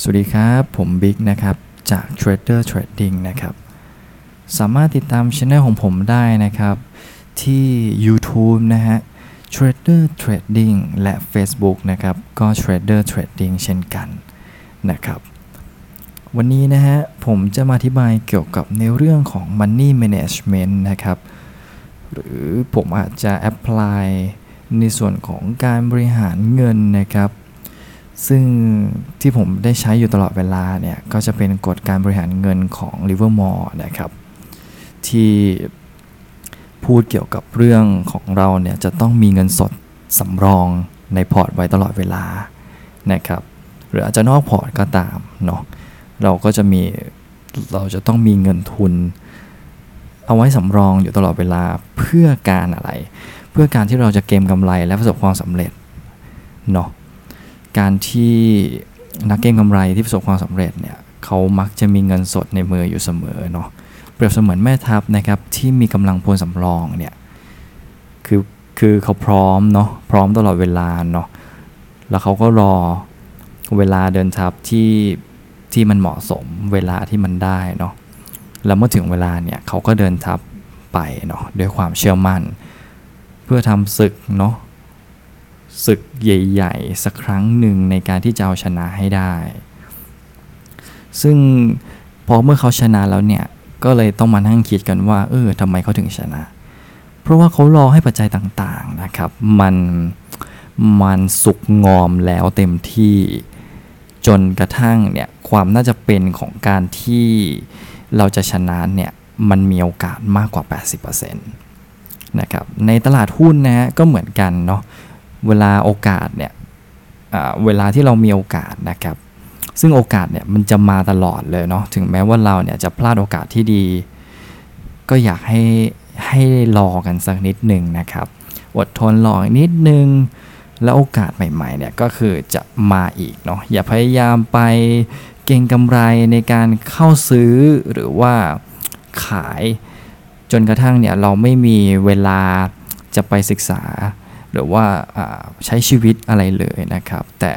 สวัสดีครับ ผมบิ๊กนะครับ จาก Trader Trading นะครับ สามารถติดตามช anel ของผมได้นะครับ ที่ YouTube นะฮะ Trader Trading และ Facebook นะครับ ก็ Trader Trading เช่นกันนะครับ วันนี้นะฮะ ผมจะมาอธิบายเกี่ยวกับในเรื่องของ Money Management นะครับ หรือผมอาจจะ apply ในส่วนของการบริหารเงินนะครับ ซึ่งที่ผมได้ใช้อยู่ตลอดเวลาเนี่ยก็จะเป็นกฎการบริหารเงินของ Livermore นะครับ ที่พูดเกี่ยวกับเรื่องของเราเนี่ยจะต้องมีเงินสดสำรองในพอร์ตไว้ตลอดเวลานะครับหรืออาจจะนอกพอร์ตก็ตามเนาะเราก็จะมีเราจะต้องมีเงินทุน เอาไว้สำรองอยู่ตลอดเวลาเพื่อการอะไร เพื่อการที่เราจะเก็งกำไรและประสบความสำเร็จเนาะ การที่นักเก็งกำไรที่ประสบความสำเร็จเนี่ยเขามักจะมีเงินสดในมืออยู่เสมอเนาะเปรียบเสมือนแม่ทัพนะครับที่มีกำลังพลสำรองเนี่ยคือคือเขาพร้อมเนาะพร้อมตลอดเวลาเนาะแล้วเขาก็รอเวลาเดินทัพที่ที่มันเหมาะสมเวลาที่มันได้เนาะแล้วเมื่อถึงเวลาเนี่ยเขาก็เดินทัพไปเนาะด้วยความเชื่อมั่น เพื่อทำศึกเนาะ ศึกใหญ่ ๆ สักครั้งหนึ่งในการที่จะเอาชนะให้ได้ ซึ่งพอเมื่อเขาชนะแล้วเนี่ย ก็เลยต้องมานั่งคิดกันว่า เออทำไมเขาถึงชนะ เพราะว่าเขารอให้ปัจจัยต่างๆนะครับ มันมันสุกงอมแล้วเต็มที่จนกระทั่งเนี่ยความน่าจะเป็นของการที่เราจะชนะเนี่ยมันมีโอกาสมากกว่า 80%นะครับในตลาดหุ้นนะฮะก็เหมือนกันเนาะ เวลาโอกาสเนี่ยเวลาที่เรามีโอกาสนะครับ ซึ่งโอกาสเนี่ยมันจะมาตลอดเลยเนาะถึงแม้ว่าเราเนี่ยจะพลาดโอกาสที่ดี ก็อยากให้ให้รอกันสักนิดหนึ่งนะครับอดทนรออีกนิดนึง แล้วโอกาสใหม่ๆเนี่ยก็คือจะมาอีกเนาะอย่าพยายามไปเก่งกำไรในการเข้าซื้อหรือว่าขายจนกระทั่งเนี่ยเราไม่มีเวลาจะไปศึกษา หรือว่าใช้ชีวิตอะไรเลยนะครับ แต่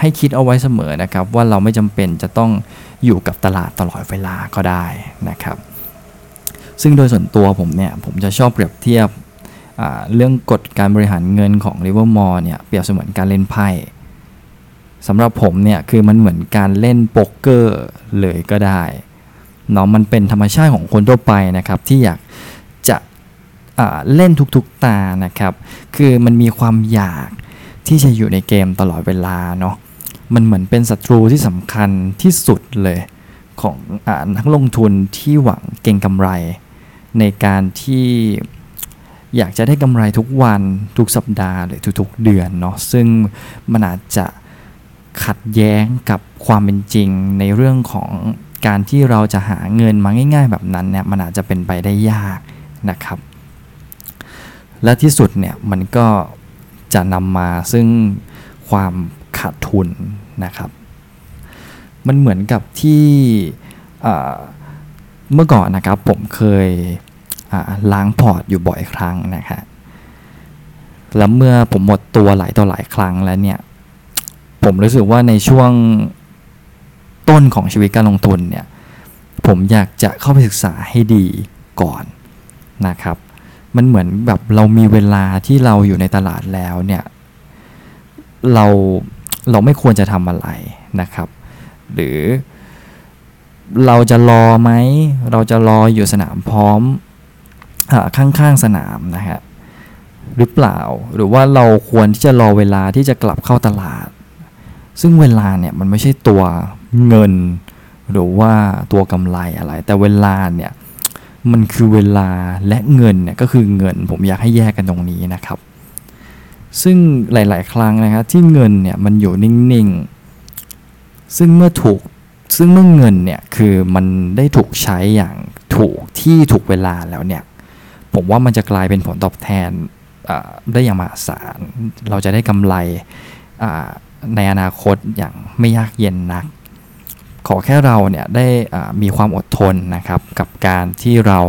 ให้คิดเอาไว้เสมอนะครับ ว่าเราไม่จำเป็นจะต้องอยู่กับตลาดตลอดเวลาก็ได้นะครับ ซึ่งโดยส่วนตัวผมเนี่ยผมจะชอบเปรียบเทียบเรื่องกฎการบริหารเงินของ Livermore เนี่ยเปรียบเสมือนการเล่นไพ่สำหรับผมเนี่ยคือมันเหมือนการเล่นโป๊กเกอร์เลยก็ได้เนาะมันเป็นธรรมชาติของคนทั่วไปนะครับ ที่อยากจะ เล่นทุกๆตานะครับ คือมันมีความอยากที่จะอยู่ในเกมตลอดเวลาเนาะ มันเหมือนเป็นศัตรูที่สำคัญที่สุดเลยของอนักลงทุนที่หวังเก่งกำไร ในการที่อยากจะได้กำไรทุกวันทุกสัปดาห์หรือทุกๆเดือนเนาะ ซึ่งมันอาจจะขัดแย้งกับความเป็นจริงในเรื่องของการที่เราจะหาเงินมาง่าย ๆ แบบนั้นเนี่ยมันอาจจะเป็นไปได้ยากนะครับ และที่สุดเนี่ยมันก็จะนำมาซึ่งความขาดทุนนะครับ มันเหมือนกับที่เมื่อก่อนนะครับผมเคยล้างพอร์ตอยู่บ่อยครั้งนะครับแล้วเมื่อผมหมดตัวหลายต่อหลายครั้งแล้วเนี่ย ผมรู้สึกว่าในช่วงต้นของชีวิตการลงทุนเนี่ย ผมอยากจะเข้าไปศึกษาให้ดีก่อนนะครับ มันเหมือนแบบเรามีเวลาที่เราอยู่ในตลาดแล้วเนี่ย เราเราไม่ควรจะทำอะไรนะครับ หรือเราจะรอไหม เราจะรออยู่สนามพร้อมข้างๆสนามนะฮะหรือเปล่าหรือว่าเราควรที่จะรอเวลาที่จะกลับเข้าตลาด ซึ่งเวลาเนี่ยมันไม่ใช่ตัวเงิน หรือว่าตัวกำไรอะไร แต่เวลาเนี่ย มันคือเวลาและเงินเนี่ยก็คือเงินผมอยากให้แยกกันตรงนี้นะครับ ซึ่งหลาย ๆ ครั้งนะครับที่เงินเนี่ยมันอยู่นิ่ง ๆ ซึ่งเมื่อถูกซึ่งเมื่อเงินเนี่ยคือมันได้ถูกใช้อย่างถูกที่ถูกเวลาแล้วเนี่ยผมว่ามันจะกลายเป็นผลตอบแทนได้อย่างมหาศาลเราจะได้กำไรในอนาคตอย่างไม่ยากเย็นนัก ขอแค่เราเนี่ยได้มีความอดทนนะครับกับการที่เรา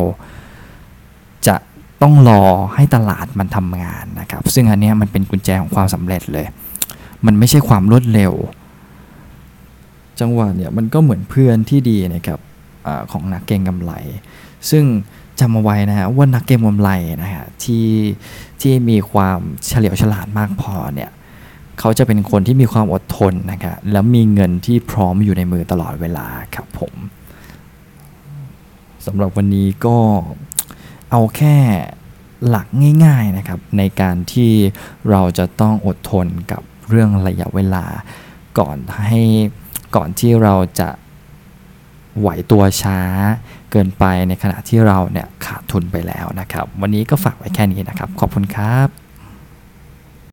จะต้องรอให้ตลาดมันทำงานนะครับ ซึ่งอันนี้มันเป็นกุญแจของความสำเร็จเลย มันไม่ใช่ความรวดเร็ว จังหวะเนี่ยมันก็เหมือนเพื่อนที่ดีนะครับอของนักเก็งกำไร ซึ่งจำเอาไว้นะฮะว่านักเก็งกำไรนะฮะที่ที่มีความเฉลียวฉลาดมากพอเนี่ย เขาจะเป็นคนที่มีความอดทนนะครับแล้วมีเงินที่พร้อมอยู่ในมือตลอดเวลาครับผมสำหรับวันนี้ก็เอาแค่หลักง่ายๆนะครับ ในการที่เราจะต้องอดทนกับเรื่องระยะเวลา ก่อนให้ก่อนที่เราจะไหวตัวช้าเกินไปในขณะที่เราเนี่ยขาดทุนไปแล้วนะครับ วันนี้ก็ฝากไว้แค่นี้นะครับ ขอบคุณครับ